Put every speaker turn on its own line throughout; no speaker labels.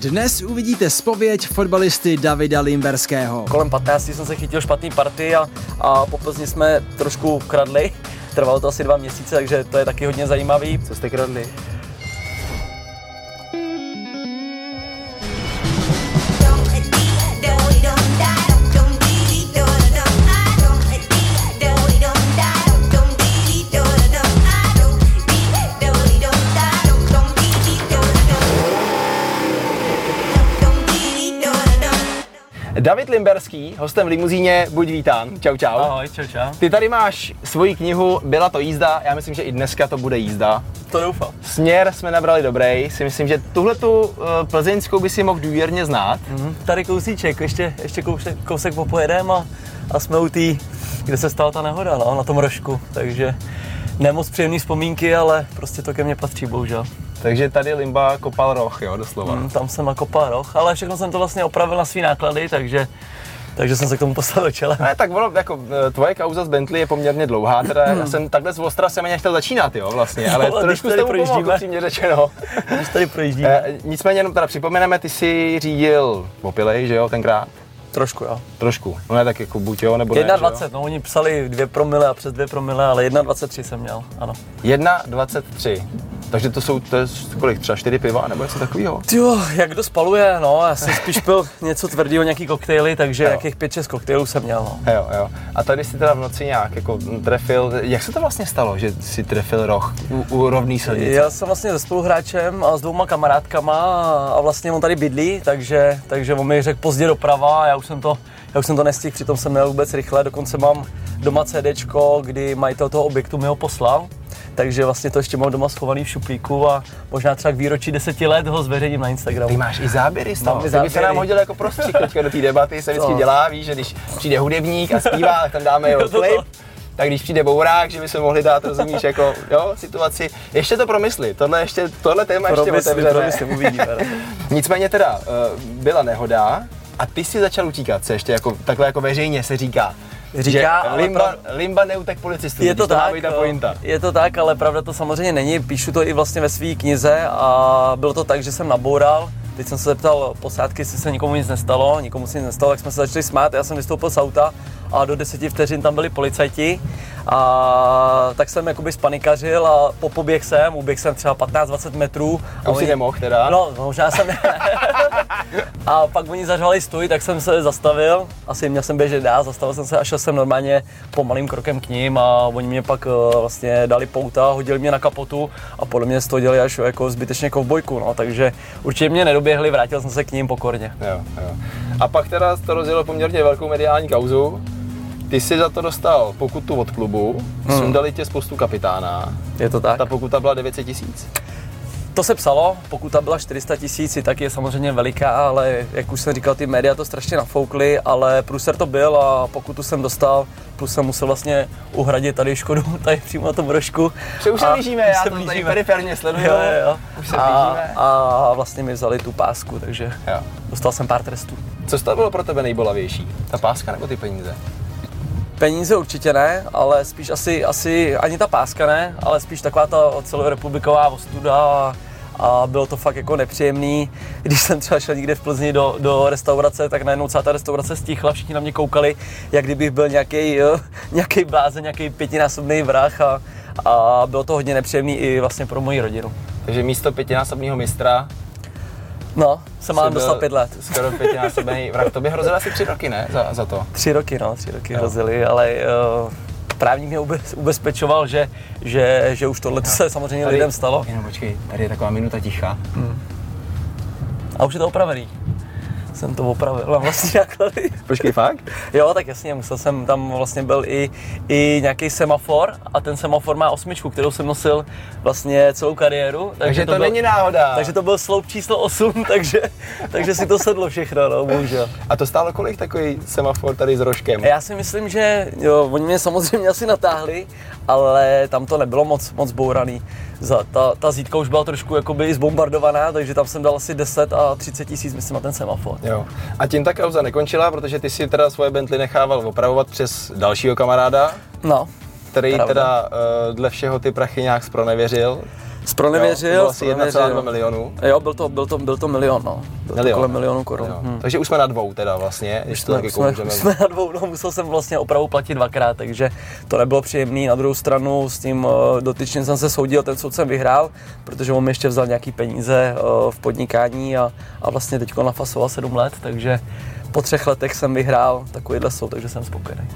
Dnes uvidíte spověď fotbalisty Davida Limberského.
Kolem 15 jsem se chytil špatný party a, a po Plzni jsme trošku kradli. Trvalo to asi dva měsíce, takže to je taky hodně zajímavý.
Co jste kradli? David Limberský, hostem v limuzíně, buď vítán. Čau, čau.
Ahoj, čau, čau.
Ty tady máš svoji knihu Byla to jízda, já myslím, že i dneska to bude jízda.
To doufám.
Směr jsme nabrali dobrý, si myslím, že tuhle tu uh, plzeňskou by si mohl důvěrně znát.
Mhm. Tady kousíček, ještě, ještě kousek, kousek popojedeme a, a jsme u té, kde se stala ta nehoda, no, na tom rožku, takže nemoc příjemné vzpomínky, ale prostě to ke mně patří, bohužel.
Takže tady Limba kopal roh, jo, doslova.
Mm, tam jsem nakopal roh, ale všechno jsem to vlastně opravil na svý náklady, takže takže jsem se k tomu postavil čele.
Ne, tak ono, jako e, tvoje kauza z Bentley je poměrně dlouhá, teda já jsem takhle z Ostra jsem ani chtěl začínat, jo, vlastně, ale
No,
trošku
tady
jste
projíždíme.
upřímně řečeno.
Když tady projíždíme.
E, nicméně jenom teda připomeneme, ty jsi řídil opilej, že jo, tenkrát?
Trošku, jo.
Trošku, no ne tak jako buď jo, nebo ne, že jo?
1,20, no oni psali 2 promile a přes 2 promile, ale 1,23 jsem měl, ano.
1,23. Takže to jsou, to je kolik, třeba 4 piva nebo něco takového?
Jo, jak kdo spaluje, no, já jsem spíš pil něco tvrdého, nějaký koktejly, takže
Jo.
nějakých 5-6 koktejlů jsem měl, no.
Jo, jo. A tady si teda v noci nějak jako trefil, jak se to vlastně stalo, že si trefil roh u, u rovný silnice?
Já jsem vlastně se spoluhráčem a s dvouma kamarádkama a vlastně on tady bydlí, takže, takže on mi řekl pozdě doprava a já už jsem to, já už jsem to nestihl, přitom jsem měl vůbec rychle, dokonce mám doma CDčko, kdy majitel toho objektu mi ho poslal, takže vlastně to ještě mám doma schovaný v šuplíku a možná třeba k výročí deseti let ho zveřejním na Instagramu.
Ty máš i záběry z toho. by se nám hodil jako prostřih teďka do té debaty, se vždycky dělá, víš, že když přijde hudebník a zpívá, tak tam dáme jeho klip. Tak když přijde bourák, že by se mohli dát, rozumíš, jako, jo, situaci. Ještě to promysli, tohle, ještě, tohle téma ještě
Promysli,
otevřeme.
promysli, uvidíme. no.
Nicméně teda, eh, byla nehoda a ty si začal utíkat, se ještě jako, takhle jako veřejně se říká.
Říká,
že Limba,
prav-
Limba neutek policistů,
Je to,
má
tak,
ta pointa.
je to tak, ale pravda to samozřejmě není. Píšu to i vlastně ve své knize a bylo to tak, že jsem naboural. Teď jsem se zeptal posádky, jestli se nikomu nic nestalo, nikomu se nic nestalo, tak jsme se začali smát. Já jsem vystoupil z auta a do deseti vteřin tam byli policajti. A tak jsem jakoby spanikařil a po poběh jsem, uběh jsem třeba 15-20 metrů.
A už si nemohl teda?
No, možná jsem ne. a pak oni zařvali stůj, tak jsem se zastavil. Asi měl jsem běžet dál, zastavil jsem se a šel jsem normálně pomalým krokem k ním a oni mě pak eh, vlastně dali pouta, hodili mě na kapotu a podle mě toho dělali až jako zbytečně kovbojku, no, takže určitě mě nedoběhli, vrátil jsem se k ním pokorně.
Jo, jo. A pak teda to rozjelo poměrně velkou mediální kauzu. Ty jsi za to dostal pokutu od klubu, hmm. sundali tě z postu kapitána.
Je to tak?
Ta pokuta byla 900 tisíc.
To se psalo, pokuta byla 400 tisíc, tak je samozřejmě veliká, ale jak už jsem říkal, ty média to strašně nafoukly, ale průser to byl a pokutu jsem dostal, plus jsem musel vlastně uhradit tady škodu tady přímo na tom rožku.
Že už se blížíme, já
se
to tady
blížíme.
periferně sleduju.
Jo, jo, jo.
Už se
a,
blížíme.
a vlastně mi vzali tu pásku, takže
Jo.
dostal jsem pár trestů.
Co z toho bylo pro tebe nejbolavější? Ta páska nebo ty peníze?
Peníze určitě ne, ale spíš asi, asi ani ta páska ne, ale spíš taková ta celorepubliková ostuda a, a bylo to fakt jako nepříjemný. Když jsem třeba šel někde v Plzni do, do restaurace, tak najednou celá ta restaurace stichla, všichni na mě koukali, jak kdybych byl nějaký, nějaký blázen, nějaký pětinásobný vrah a, a bylo to hodně nepříjemný i vlastně pro moji rodinu.
Takže místo pětinásobného mistra
No, jsem mám dostal pět let.
Skoro pětinásobný vrah. To by hrozil asi tři roky, ne? Za, za to.
Tři roky, no, tři roky hrozily, ale uh, právník mě ube, ubezpečoval, že, že, že už tohle se samozřejmě
Tady-
lidem stalo
Jenom počkej, tady je taková minuta ticha.
a už je to opravený. Jsem to opravil na vlastní náklady.
Počkej, fakt?
Jo, tak jasně, musel jsem, tam vlastně byl i, i nějaký semafor a ten semafor má osmičku, kterou jsem nosil vlastně celou kariéru.
Takže to,
byl,
není náhoda.
Takže to byl sloup číslo 8, takže, takže si to sedlo všechno, no, bohužel.
A to stálo kolik takový semafor tady s rožkem?
Já si myslím, že jo, oni mě samozřejmě asi natáhli, ale tam to nebylo moc, moc bouraný. Za, ta, ta zítka už byla trošku jakoby zbombardovaná, takže tam jsem dal asi 10 a 30 tisíc, myslím, na ten semafor.
Jo. A tím ta kauza nekončila, protože ty si teda svoje Bentley nechával opravovat přes dalšího kamaráda,
No,
který
Pravda.
teda uh, dle všeho ty prachy nějak zpronevěřil.
Spronevěřil,
jo, to asi
spronevěřil.
1,2 milionu.
Jo, byl to, byl to, byl to milion, no. Byl to kolem milionu korun.
Jo.
Hm.
Takže už jsme na dvou teda vlastně, když to taky
jsme,
můžeme.
jsme na dvou, no, musel jsem vlastně opravu platit dvakrát, takže to nebylo příjemný. Na druhou stranu s tím uh, dotyčným jsem se soudil, ten soud jsem vyhrál, protože on mi ještě vzal nějaký peníze uh, v podnikání a, a vlastně teď nafasoval 7 let, takže po třech letech jsem vyhrál takovýhle soud, takže jsem spokojený.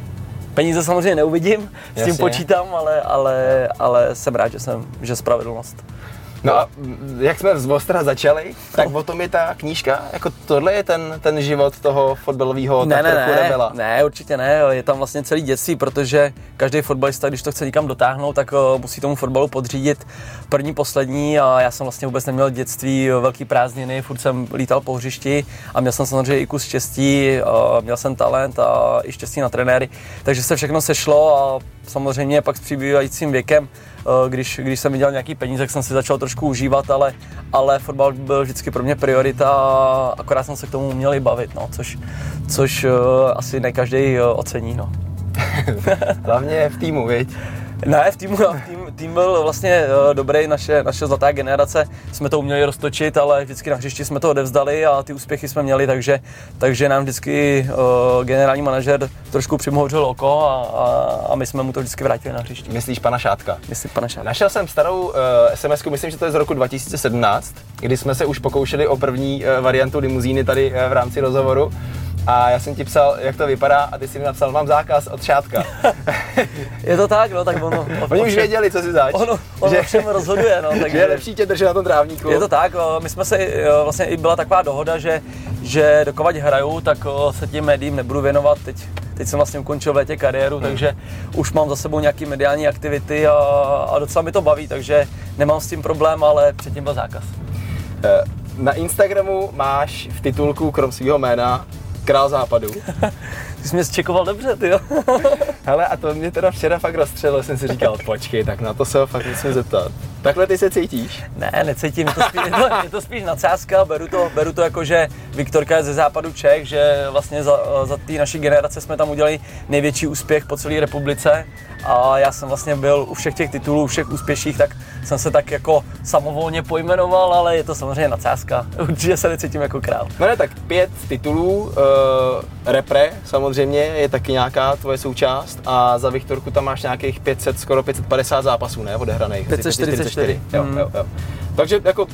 Peníze samozřejmě neuvidím, s tím
Jasně.
počítám, ale, ale, ale jsem rád, že jsem, že spravedlnost.
No a jak jsme z Ostra začali, tak o tom je ta knížka, jako tohle je ten, ten život toho fotbalového
Ne, ne, ne,
rebela.
ne, určitě ne, je tam vlastně celý dětství, protože každý fotbalista, když to chce někam dotáhnout, tak eh, musí tomu fotbalu podřídit první, poslední. A já jsem vlastně vůbec neměl dětství, velký prázdniny, furt jsem lítal po hřišti a měl jsem samozřejmě i kus štěstí, eh, měl jsem talent a i štěstí na trenéry, takže se všechno sešlo a samozřejmě pak s přibývajícím věkem eh, když, když jsem viděl nějaký peníze, tak jsem si začal trošku užívat, ale, ale fotbal byl vždycky pro mě priorita a akorát jsem se k tomu měl i bavit, no, což, což uh, asi ne každý uh, ocení. No.
Hlavně v týmu, viď?
Ne, v týmu, v tým, tým byl vlastně uh, dobrý, naše, naše zlatá generace, jsme to uměli roztočit, ale vždycky na hřišti jsme to odevzdali a ty úspěchy jsme měli, takže, takže nám vždycky uh, generální manažer trošku přimohořil oko a, a, a my jsme mu to vždycky vrátili na hřišti.
Myslíš pana Šátka?
Myslím, pane Šád.
Našel jsem starou uh, sms myslím, že to je z roku 2017, kdy jsme se už pokoušeli o první uh, variantu limuzíny tady uh, v rámci rozhovoru. A já jsem ti psal, jak to vypadá, a ty jsi mi napsal, mám zákaz od šátka.
Je to tak, no, tak ono...
Oni
o
už věděli, co si zač.
Ono, ono že, všem rozhoduje, no,
že
takže...
je lepší tě držet na tom trávníku.
Je to tak, o, my jsme se, o, vlastně i byla taková dohoda, že, že dokovat hraju, tak o, se tím médiím nebudu věnovat. Teď, teď jsem vlastně ukončil v létě kariéru,
Hmm.
takže už mám za sebou nějaký mediální aktivity a, a docela mi to baví, takže nemám s tím problém, ale předtím byl zákaz.
Eh, Na Instagramu máš v titulku krom svého jména Král západu.
Ty jsi mě zčekoval dobře, ty jo.
Hele, a to mě teda včera fakt rozstřelilo, jsem si říkal, počkej, tak na to se ho fakt musím zeptat. Takhle ty se cítíš?
Ne, necítím, je to spíš, je to, je to spíš nadsázka, beru to, beru to jako, že Viktorka je ze západu Čech, že vlastně za, za té naší generace jsme tam udělali největší úspěch po celé republice a já jsem vlastně byl u všech těch titulů, u všech úspěších, tak jsem se tak jako samovolně pojmenoval, ale je to samozřejmě nadsázka. Určitě se necítím jako král.
No ne, tak pět titulů, uh, repre samozřejmě je taky nějaká tvoje součást a za Viktorku tam máš nějakých 500, skoro 550 zápasů, ne, odehraných. Asi
544.
Jo,
Mm.
jo, jo. Takže jako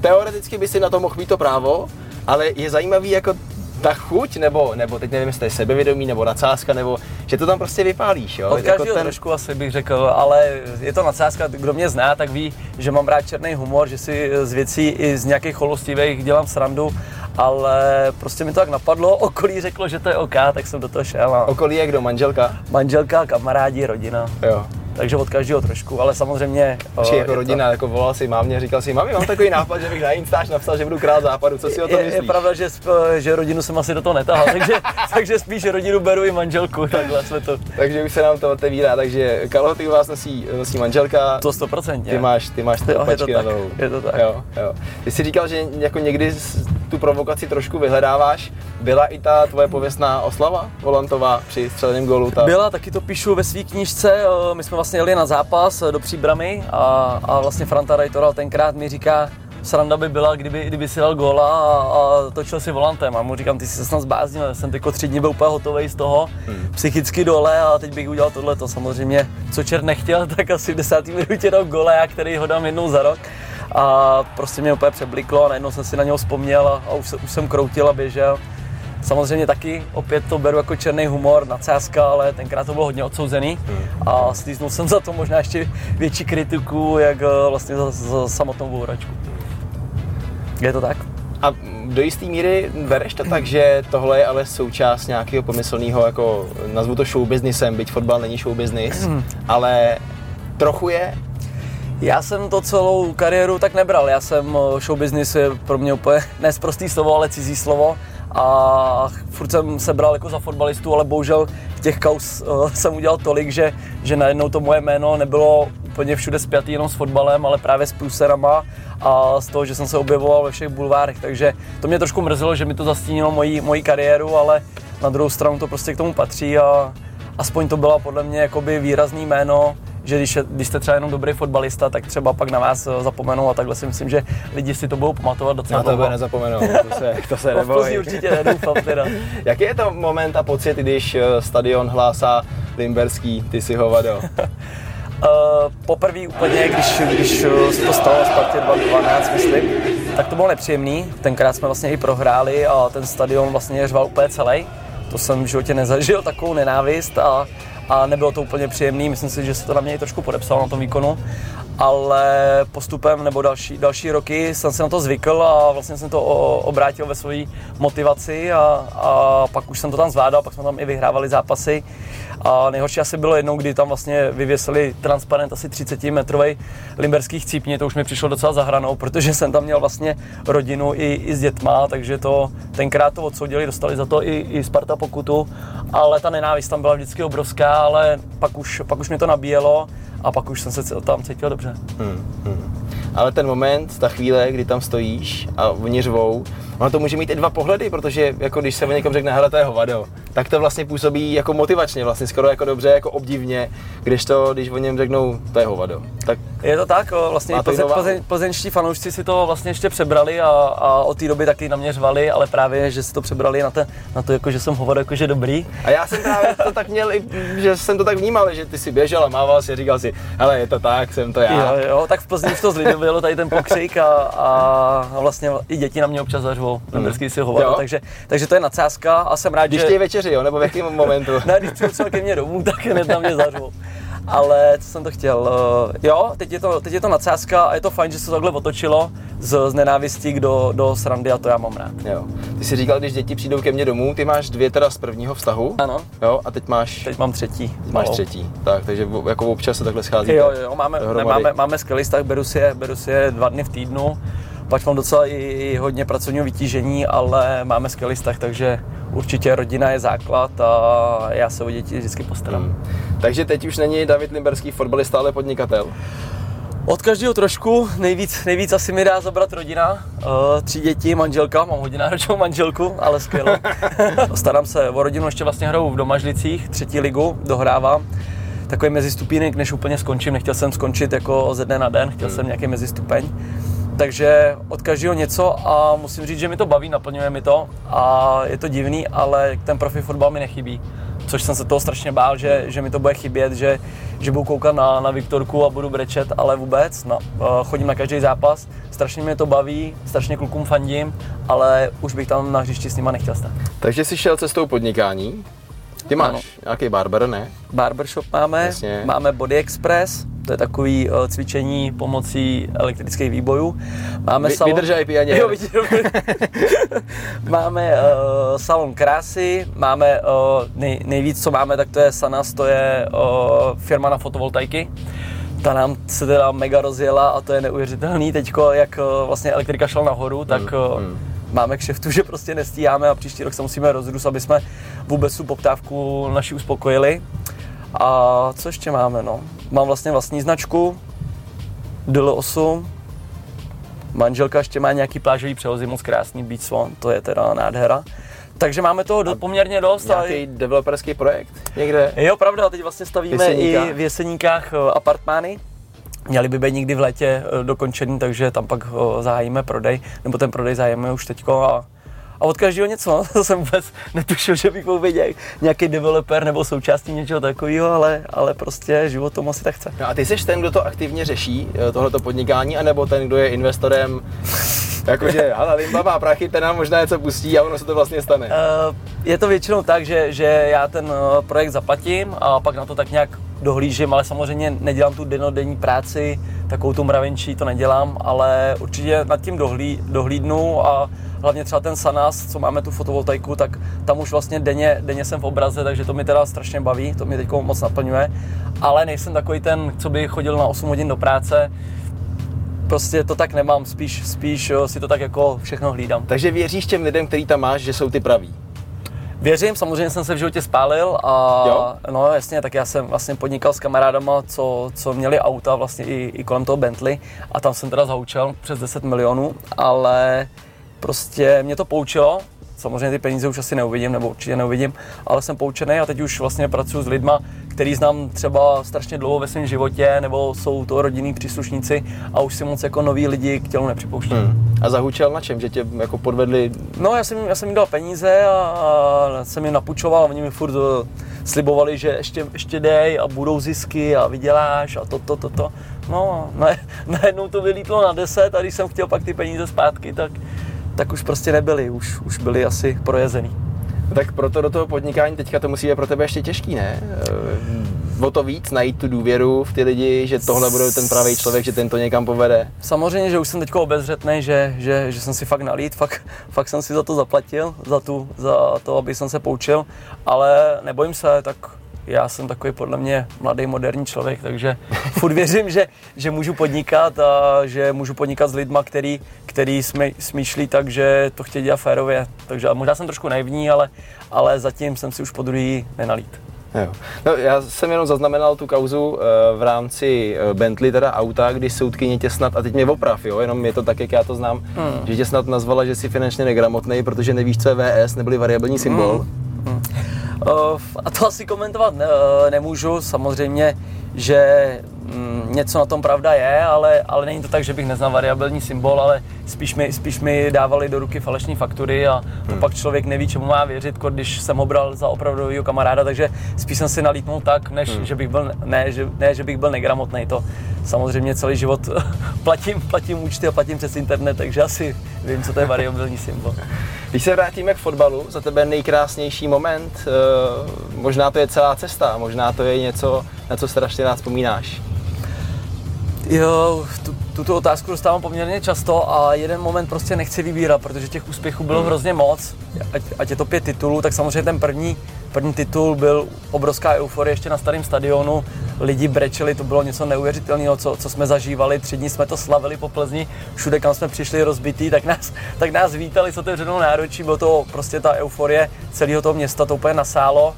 teoreticky by si na to mohl mít to právo, ale je zajímavý jako ta chuť, nebo, nebo teď nevím, jestli to je sebevědomí, nebo nadsázka, nebo že to tam prostě vypálíš, jo?
Od
Jako
ten... trošku asi bych řekl, ale je to nadsázka, kdo mě zná, tak ví, že mám rád černý humor, že si z věcí i z nějakých holostivých dělám srandu, ale prostě mi to tak napadlo, okolí řeklo, že to je OK, tak jsem do toho šel. A
Okolí je kdo, manželka?
manželka, kamarádi, rodina,
Jo.
Takže od každého trošku, ale samozřejmě...
Či
eh,
jako
je
rodina, jako volal si mámě, říkal si, mami, mám takový nápad, že bych na Instač napsal, že budu král západu, co si o
To,
tom
je, je,
myslíš?
pravda, že, sp- že rodinu jsem asi do toho netahal, takže, takže spíš rodinu beru i manželku, takhle jsme to,
Takže už se nám to otevírá, takže kalhoty u vás nosí, nosí manželka,
to stoprocentně.
ty máš, ty máš ty
Jo, je to
opačky na nohu.
je to tak.
Jo, jo. Ty jsi říkal, že jako někdy tu provokaci trošku vyhledáváš. Byla i ta tvoje pověstná oslava Volantová při střeleném gólu? Ta...
Byla, taky to píšu ve své knížce. eh, My jsme vlastně jeli na zápas eh, do Příbramy a, a vlastně Franta Rajtoral tenkrát mi říká, sranda by byla, kdyby, kdyby si dal góla a, a točil si volantem. A mu říkám, ty jsi se snad zbláznil, já jsem tyko tři dny byl úplně hotový z toho, hmm. psychicky dole a teď bych udělal tohle. To samozřejmě, co čert nechtěl, tak asi v desátý minutě dal góla, který ho dám jednou za rok. A prostě mě úplně přebliklo a najednou jsem si na něho vzpomněl a, a už, už jsem kroutil a běžel. Samozřejmě taky opět to beru jako černý humor, nadsázka, ale tenkrát to bylo hodně odsouzený a slíznul jsem za to možná ještě větší kritiku, jak eh, vlastně za, za samotnou bouračku. Je to tak?
A do jisté míry bereš to tak, že tohle je ale součást nějakého pomyslného, jako nazvu to show businessem, byť fotbal není show business, ale trochu je,
Já jsem to celou kariéru tak nebral. Já jsem eh, show business je pro mě úplně nesprostý slovo, ale cizí slovo. A furt jsem se bral jako za fotbalistu, ale bohužel těch kaus uh, jsem udělal tolik, že, že najednou to moje jméno nebylo úplně všude spjatý jenom s fotbalem, ale právě s průserama a z toho, že jsem se objevoval ve všech bulvárech. Takže to mě trošku mrzelo, že mi to zastínilo moji, moji kariéru, ale na druhou stranu to prostě k tomu patří a aspoň to byla podle mě jakoby výrazný jméno, že když, když jste třeba jenom dobrý fotbalista, tak třeba pak na vás eh, zapomenou a takhle si myslím, že lidi si to budou pamatovat docela
Na
dlouho.
tebe nezapomenou, to se, to se
v
neboj.
určitě nedoufám teda.
Jaký je to moment a pocit, když eh, stadion hlásá Limberský, ty si hovado?
Uh, poprvé úplně, když, když se to stalo Spartě 2012, myslím, tak to bylo nepříjemný. Tenkrát jsme vlastně i prohráli a ten stadion vlastně řval úplně celý. To jsem v životě nezažil, takovou nenávist a, a nebylo to úplně příjemný. Myslím si, že se to na mě i trošku podepsalo na tom výkonu. Ale postupem nebo další, další roky jsem se na to zvykl a vlastně jsem to obrátil ve své motivaci a, a pak už jsem to tam zvládal, pak jsme tam i vyhrávali zápasy. A nejhorší asi bylo jednou, kdy tam vlastně vyvěsili transparent asi 30 metrový limberských cípní, to už mi přišlo docela za hranou, protože jsem tam měl vlastně rodinu i, i s dětma, takže to tenkrát to odsoudili, dostali za to i, i Sparta pokutu, ale ta nenávist tam byla vždycky obrovská, ale pak už, pak už mě to nabíjelo a pak už jsem se tam cítil dobře.
Hmm, hmm. Ale ten moment, ta chvíle, kdy tam stojíš a oni řvou, ono to může mít i dva pohledy, protože jako když se o někom řekne, hele, to je hovado, tak to vlastně působí jako motivačně, vlastně skoro jako dobře, jako obdivně, když to, když o něm řeknou, to je hovado. Tak
Je to tak, vlastně
Má
i
to
plze,
jinou váhu?
plzeň, plzeňští fanoušci si to vlastně ještě přebrali a, a od té doby taky na mě řvali, ale právě, že si to přebrali na, te, na to, jako, že jsem hovor, jako, že dobrý.
A já jsem právě to tak měl, i, že jsem to tak vnímal, že ty si běžel a mával si a říkal si, hele, je to tak, jsem to já.
Jo, jo, tak v Plzni už to zlidovilo, tady ten pokřik a, a vlastně i děti na mě občas zařvou, limberský si
Jo.
hovor, takže, takže to je nadsázka a jsem rád,
Když
že...
chtějí večeři, jo, nebo v jakém momentu?
Ne, když přijdu třeba ke mně domů, tak hned na mě zařvou. Ale co jsem to chtěl? eh, Jo, teď je to, teď je to nadsázka a je to fajn, že se to takhle otočilo z, z nenávistí do, do srandy a to já mám rád.
Jo. Ty jsi říkal, když děti přijdou ke mně domů, ty máš dvě teda z prvního vztahu.
Ano,
Jo, a teď máš,
teď mám třetí.
teď máš
malou.
třetí. Tak, takže jako občas se takhle scházíte.
Jo, jo, máme, ne, máme, máme skvělý vztah, beru si, je, beru si je dva dny v týdnu. Pak mám docela i, i hodně pracovního vytížení, ale máme skvělý vztah, takže určitě rodina je základ a já se o děti vždycky postarám.
Hmm. Takže teď už není David Limberský fotbalista, ale podnikatel.
Od každého trošku, nejvíc, nejvíc asi mi dá zabrat rodina, uh, tři děti, manželka, mám hodně náročnou manželku, ale skvěle. Starám se o rodinu, ještě vlastně hraju v Domažlicích, třetí ligu, dohrávám. Takový mezistupínek, než úplně skončím, nechtěl jsem skončit jako ze dne na den, chtěl jsem nějaký mezistupeň. Takže od každého něco a musím říct, že mi to baví, naplňuje mi to a je to divný, ale ten profi fotbal mi nechybí. Což jsem se toho strašně bál, že, že mi to bude chybět, že, že budu koukat na, na Viktorku a budu brečet, ale vůbec. No, eh, chodím na každý zápas, strašně mě to baví, strašně klukům fandím, ale už bych tam na hřišti s nima nechtěl stát.
Takže jsi šel cestou podnikání. Ty máš
Ano.
nějaký barber, ne?
Barbershop máme,
Jasně.
máme Body Express, to je takový uh, cvičení pomocí elektrických výbojů. Máme
Vy-
salon...
vydržej, pijaně.
Jo, máme uh, salon krásy, máme uh, nej, nejvíc, co máme, tak to je Sanas, to je uh, firma na fotovoltaiky. Ta nám se teda mega rozjela a to je neuvěřitelný teďko, jak uh, vlastně elektrika šla nahoru, tak uh,
mm.
Máme kšeftu, že prostě nestíháme a příští rok se musíme rozrůst, aby jsme vůbec tu poptávku naši uspokojili. A co ještě máme, no? Mám vlastně vlastní značku, DL8, manželka ještě má nějaký plážový převozy, moc krásný Beach Swan, to je teda nádhera. Takže máme toho do, poměrně dost. a-
Nějaký developerský projekt někde?
Jo, pravda, teď vlastně stavíme
Jeseníkách.
i v Jeseníkách eh, apartmány. Měly by být někdy v létě eh, dokončený, takže tam pak eh, zahájíme prodej, nebo ten prodej zahájíme už teďko a, a od každého něco, to jsem vůbec netušil, že bych nějak- nějaký developer nebo součástí něčeho takového, ale, ale prostě život tomu asi tak chce.
No a ty jsi ten, kdo to aktivně řeší, eh, tohleto podnikání, anebo ten, kdo je investorem, jakože, ale Limba má prachy, ten nám možná něco pustí a ono se to vlastně stane.
Eh, Je to většinou tak, že, že já ten eh, projekt zaplatím a pak na to tak nějak dohlížím, ale samozřejmě nedělám tu denodenní práci, takovou tu mravenčí to nedělám, ale určitě nad tím dohlí, dohlídnu a hlavně třeba ten Sanas, co máme tu fotovoltaiku, tak tam už vlastně denně, denně jsem v obraze, takže to mi teda strašně baví, to mě teď moc naplňuje, ale nejsem takový ten, co by chodil na 8 hodin do práce, prostě to tak nemám, spíš, spíš eh, si to tak jako všechno hlídám.
Takže věříš těm lidem, který tam máš, že jsou ty praví?
Věřím, samozřejmě jsem se v životě spálil a
Jo?
no jasně, tak já jsem vlastně podnikal s kamarádama, co, co měli auta vlastně i, i kolem toho Bentley a tam jsem teda zaučil přes 10 milionů, ale prostě mě to poučilo samozřejmě ty peníze už asi neuvidím, nebo určitě neuvidím, ale jsem poučený a teď už vlastně pracuji s lidma, který znám třeba strašně dlouho ve svém životě, nebo jsou to rodinní příslušníci a už si moc jako noví lidi k tělu nepřipouštím. Hmm.
A zahučel na čem, že tě jako podvedli?
No já jsem, já jsem jim dal peníze a, a jsem jim napučoval a oni mi furt eh, slibovali, že ještě, ještě dej a budou zisky a vyděláš a to, to, to, to. No, ne, najednou to vylítlo na 10 a když jsem chtěl pak ty peníze zpátky, tak, tak už prostě nebyly, už, už byly asi projezený.
Tak proto do toho podnikání teďka to musí být pro tebe ještě těžký, ne? O to víc najít tu důvěru v ty lidi, že tohle bude ten pravý člověk, že ten to někam povede.
Samozřejmě, že už jsem teď obezřetný, že, že, že jsem si fakt nalít, fakt, fakt jsem si za to zaplatil, za, tu, za to, aby jsem se poučil, ale nebojím se, tak já jsem takový podle mě mladý, moderní člověk, takže furt věřím, že, že můžu podnikat a že můžu podnikat s lidma, který, který smýšlí tak, že to chtějí dělat férově. Takže možná jsem trošku naivní, ale, ale zatím jsem si už po druhý nenalít.
Jo. No, já jsem jenom zaznamenal tu kauzu uh, v rámci uh, Bentley, teda auta, kdy soudkyně tě snad, a teď mě oprav, jo, jenom je to tak, jak já to znám, hmm. že tě snad nazvala, že jsi finančně negramotný, protože nevíš, co je VS, neboli variabilní symbol. Hmm. Hmm.
Uh, a to asi komentovat ne, uh, nemůžu, samozřejmě, že mm, něco na tom pravda je, ale, ale není to tak, že bych neznal variabilní symbol, ale spíš mi, spíš mi dávali do ruky falešní faktury a to hmm. pak člověk neví, čemu má věřit, když jsem ho bral za opravdového kamaráda, takže spíš jsem si nalítnul tak, než hmm. že bych byl, ne, že, ne, že bych byl negramotný. To samozřejmě celý život platím, platím účty a platím přes internet, takže asi vím, co to je variabilní symbol.
Když se vrátíme k fotbalu, za tebe nejkrásnější moment, eh, možná to je celá cesta, možná to je něco, na co strašně rád vzpomínáš.
Jo, tu, tuto otázku dostávám poměrně často a jeden moment prostě nechci vybírat, protože těch úspěchů bylo hmm. hrozně moc. Ať, ať je to pět titulů, tak samozřejmě ten první, první titul byl obrovská euforie ještě na starém stadionu. Lidi brečeli, to bylo něco neuvěřitelného, co, co jsme zažívali. Tři dny jsme to slavili po Plzni, všude, kam jsme přišli rozbitý, tak nás, tak nás vítali s otevřenou náročí. Bylo to prostě ta euforie celého toho města, to úplně nasálo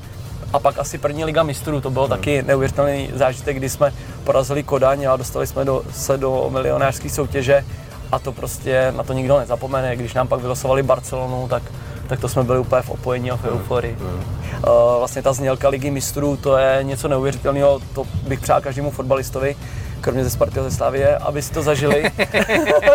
a pak asi první liga mistrů, to byl hmm. taky neuvěřitelný zážitek, kdy jsme porazili Kodaň a dostali jsme do, se do milionářské soutěže a to prostě na to nikdo nezapomene. Když nám pak vylosovali Barcelonu, tak, tak to jsme byli úplně v opojení a v hmm. euforii. Hmm. Uh, vlastně ta znělka ligy mistrů, to je něco neuvěřitelného, to bych přál každému fotbalistovi, kromě ze Sparty a ze Slavie, aby si to zažili.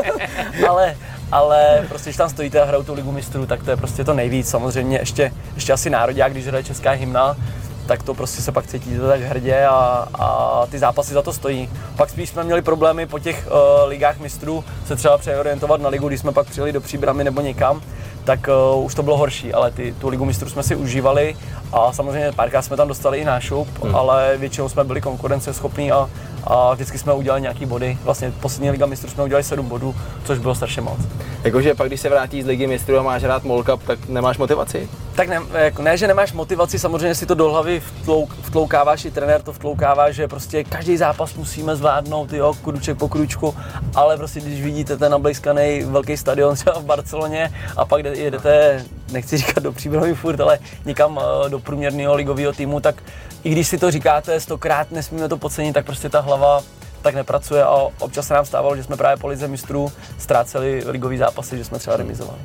ale, ale prostě, když tam stojíte a hrajou tu ligu mistrů, tak to je prostě to nejvíc. Samozřejmě ještě, ještě asi národák, když hraje česká hymna, tak to prostě se pak cítíte tak hrdě a, a ty zápasy za to stojí. Pak spíš jsme měli problémy po těch uh, ligách mistrů se třeba přeorientovat na ligu, když jsme pak přijeli do Příbramy nebo někam, tak uh, už to bylo horší, ale ty, tu ligu mistrů jsme si užívali a samozřejmě párkrát jsme tam dostali i nášup, hmm. ale většinou jsme byli konkurenceschopní a, a vždycky jsme udělali nějaký body. Vlastně poslední liga mistrů jsme udělali 7 bodů, což bylo strašně moc.
Jakože pak, když se vrátíš z ligy mistrů a máš rád Molka, tak nemáš motivaci?
Tak ne, jako ne, že nemáš motivaci, samozřejmě si to do hlavy vtlouk, vtloukáváš, i trenér to vtloukává, že prostě každý zápas musíme zvládnout, jo, kruček po kručku, ale prostě když vidíte ten nablejskaný velký stadion třeba v Barceloně a pak jedete, nechci říkat do příběhový furt, ale někam eh, do průměrného ligového týmu, tak i když si to říkáte stokrát, nesmíme to podcenit, tak prostě ta hlava tak nepracuje a občas se nám stávalo, že jsme právě po lize mistrů ztráceli ligový zápasy, že jsme třeba remizovali.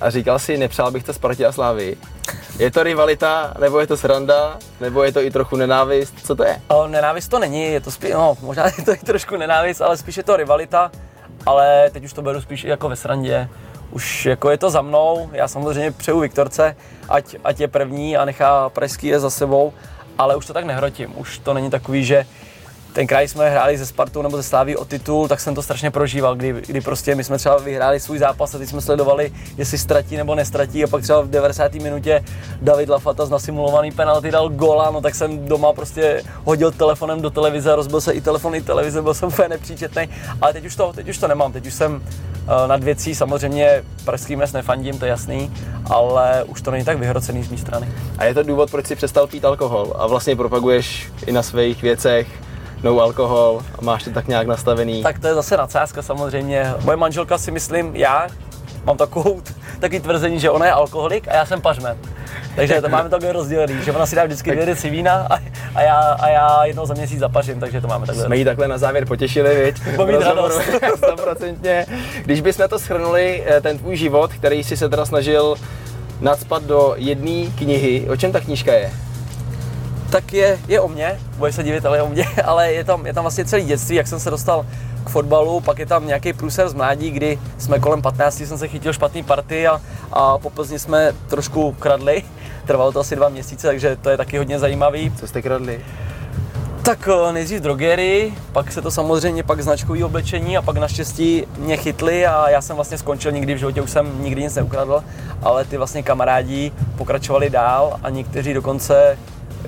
A říkal si, nepřál bych to Spartě a Slávy. Je to rivalita, nebo je to sranda, nebo je to i trochu nenávist? Co to je?
O, nenávist to není, je to spíš, no, možná je to i trošku nenávist, ale spíš je to rivalita, ale teď už to beru spíš jako ve srandě. Už jako je to za mnou, já samozřejmě přeju Viktorce, ať, ať je první a nechá Pražský je za sebou, ale už to tak nehrotím. Už to není takový, že tenkrát jsme hráli ze Spartou nebo ze Sláví o titul, tak jsem to strašně prožíval, kdy, kdy prostě my jsme třeba vyhráli svůj zápas a teď jsme sledovali, jestli ztratí nebo nestratí a pak třeba v 90. minutě David Lafata z nasimulovaný penalty dal gola, no tak jsem doma prostě hodil telefonem do televize, rozbil se i telefon, i televize, byl jsem úplně nepříčetný, ale teď už to, teď už to nemám, teď už jsem uh, nad věcí, samozřejmě pražský mes nefandím, to je jasný, ale už to není tak vyhrocený z mé strany.
A je to důvod, proč si přestal pít alkohol a vlastně propaguješ i na svých věcech no alkohol a máš to tak nějak nastavený.
Tak to je zase nadsázka samozřejmě. Moje manželka si myslím, já mám takovou, takový tvrzení, že ona je alkoholik a já jsem pařmen. Takže to máme takhle rozdělený, že ona si dá vždycky dvě deci vína a, a, já, a já jednou za měsíc zapařím, takže to máme takhle.
Jsme jí takhle na závěr potěšili, viď?
Mít radost.
100%. Když bychom to shrnuli, eh, ten tvůj život, který si se teda snažil nadspat do jedné knihy. O čem ta knížka je?
Tak je, je o mně, bude se divit, ale je o mně, ale je tam, je tam vlastně celý dětství, jak jsem se dostal k fotbalu, pak je tam nějaký průser z mládí, kdy jsme kolem 15 jsem se chytil špatný party a, a po Plzni jsme trošku kradli. Trvalo to asi dva měsíce, takže to je taky hodně zajímavý.
Co jste kradli?
Tak eh, nejdřív drogery, pak se to samozřejmě pak značkový oblečení a pak naštěstí mě chytli a já jsem vlastně skončil nikdy v životě, už jsem nikdy nic neukradl, ale ty vlastně kamarádi pokračovali dál a někteří dokonce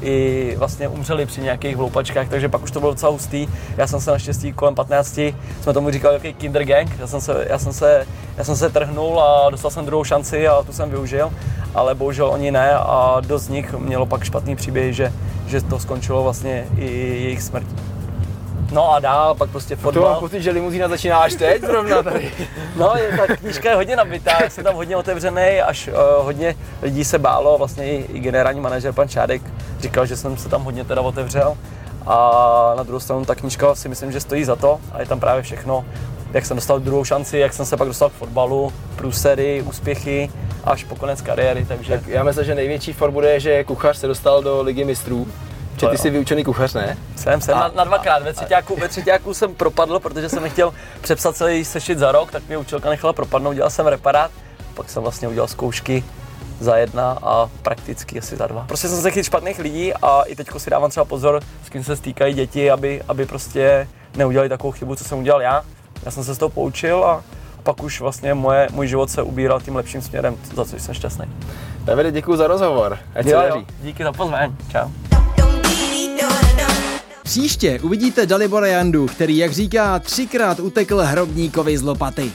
i vlastně umřeli při nějakých hloupačkách, takže pak už to bylo docela hustý. Já jsem se naštěstí kolem 15, jsme tomu říkali jaký kinder gang, já jsem se, já jsem se, já jsem se trhnul a dostal jsem druhou šanci a tu jsem využil, ale bohužel oni ne a dost z nich mělo pak špatný příběh, že, že to skončilo vlastně i jejich smrtí. No a dál, pak prostě fotbal.
To mám pocit, že limuzína začíná až teď zrovna tady.
No, je, ta knížka je hodně nabitá, jsem tam hodně otevřený, až uh, hodně lidí se bálo, vlastně i, i generální manažer pan Čádek říkal, že jsem se tam hodně teda otevřel. A na druhou stranu ta knížka si myslím, že stojí za to a je tam právě všechno, jak jsem dostal druhou šanci, jak jsem se pak dostal k fotbalu, průsery, úspěchy až po konec kariéry, takže...
Tak já myslím, že největší for bude, že kuchař se dostal do ligy mistrů. Že ty jsi vyučený kuchař, ne?
Jsem, jsem a, na, na dvakrát. Ve třetíku, ve třetíku jsem propadl, protože jsem nechtěl přepsat celý sešit za rok, tak mě učilka nechala propadnout, dělal jsem reparát, pak jsem vlastně udělal zkoušky za jedna a prakticky asi za dva. Prostě jsem se chytil špatných lidí a i teď si dávám třeba pozor, s kým se stýkají děti, aby, aby prostě neudělali takovou chybu, co jsem udělal já. Já jsem se z toho poučil a pak už vlastně moje, můj život se ubíral tím lepším směrem, za což jsem šťastný.
Davide, děkuji za rozhovor. Ať
jo,
se
jo, díky za pozvání. Čau.
Příště uvidíte Dalibora Jandu, který, jak říká, třikrát utekl hrobníkovi z lopaty.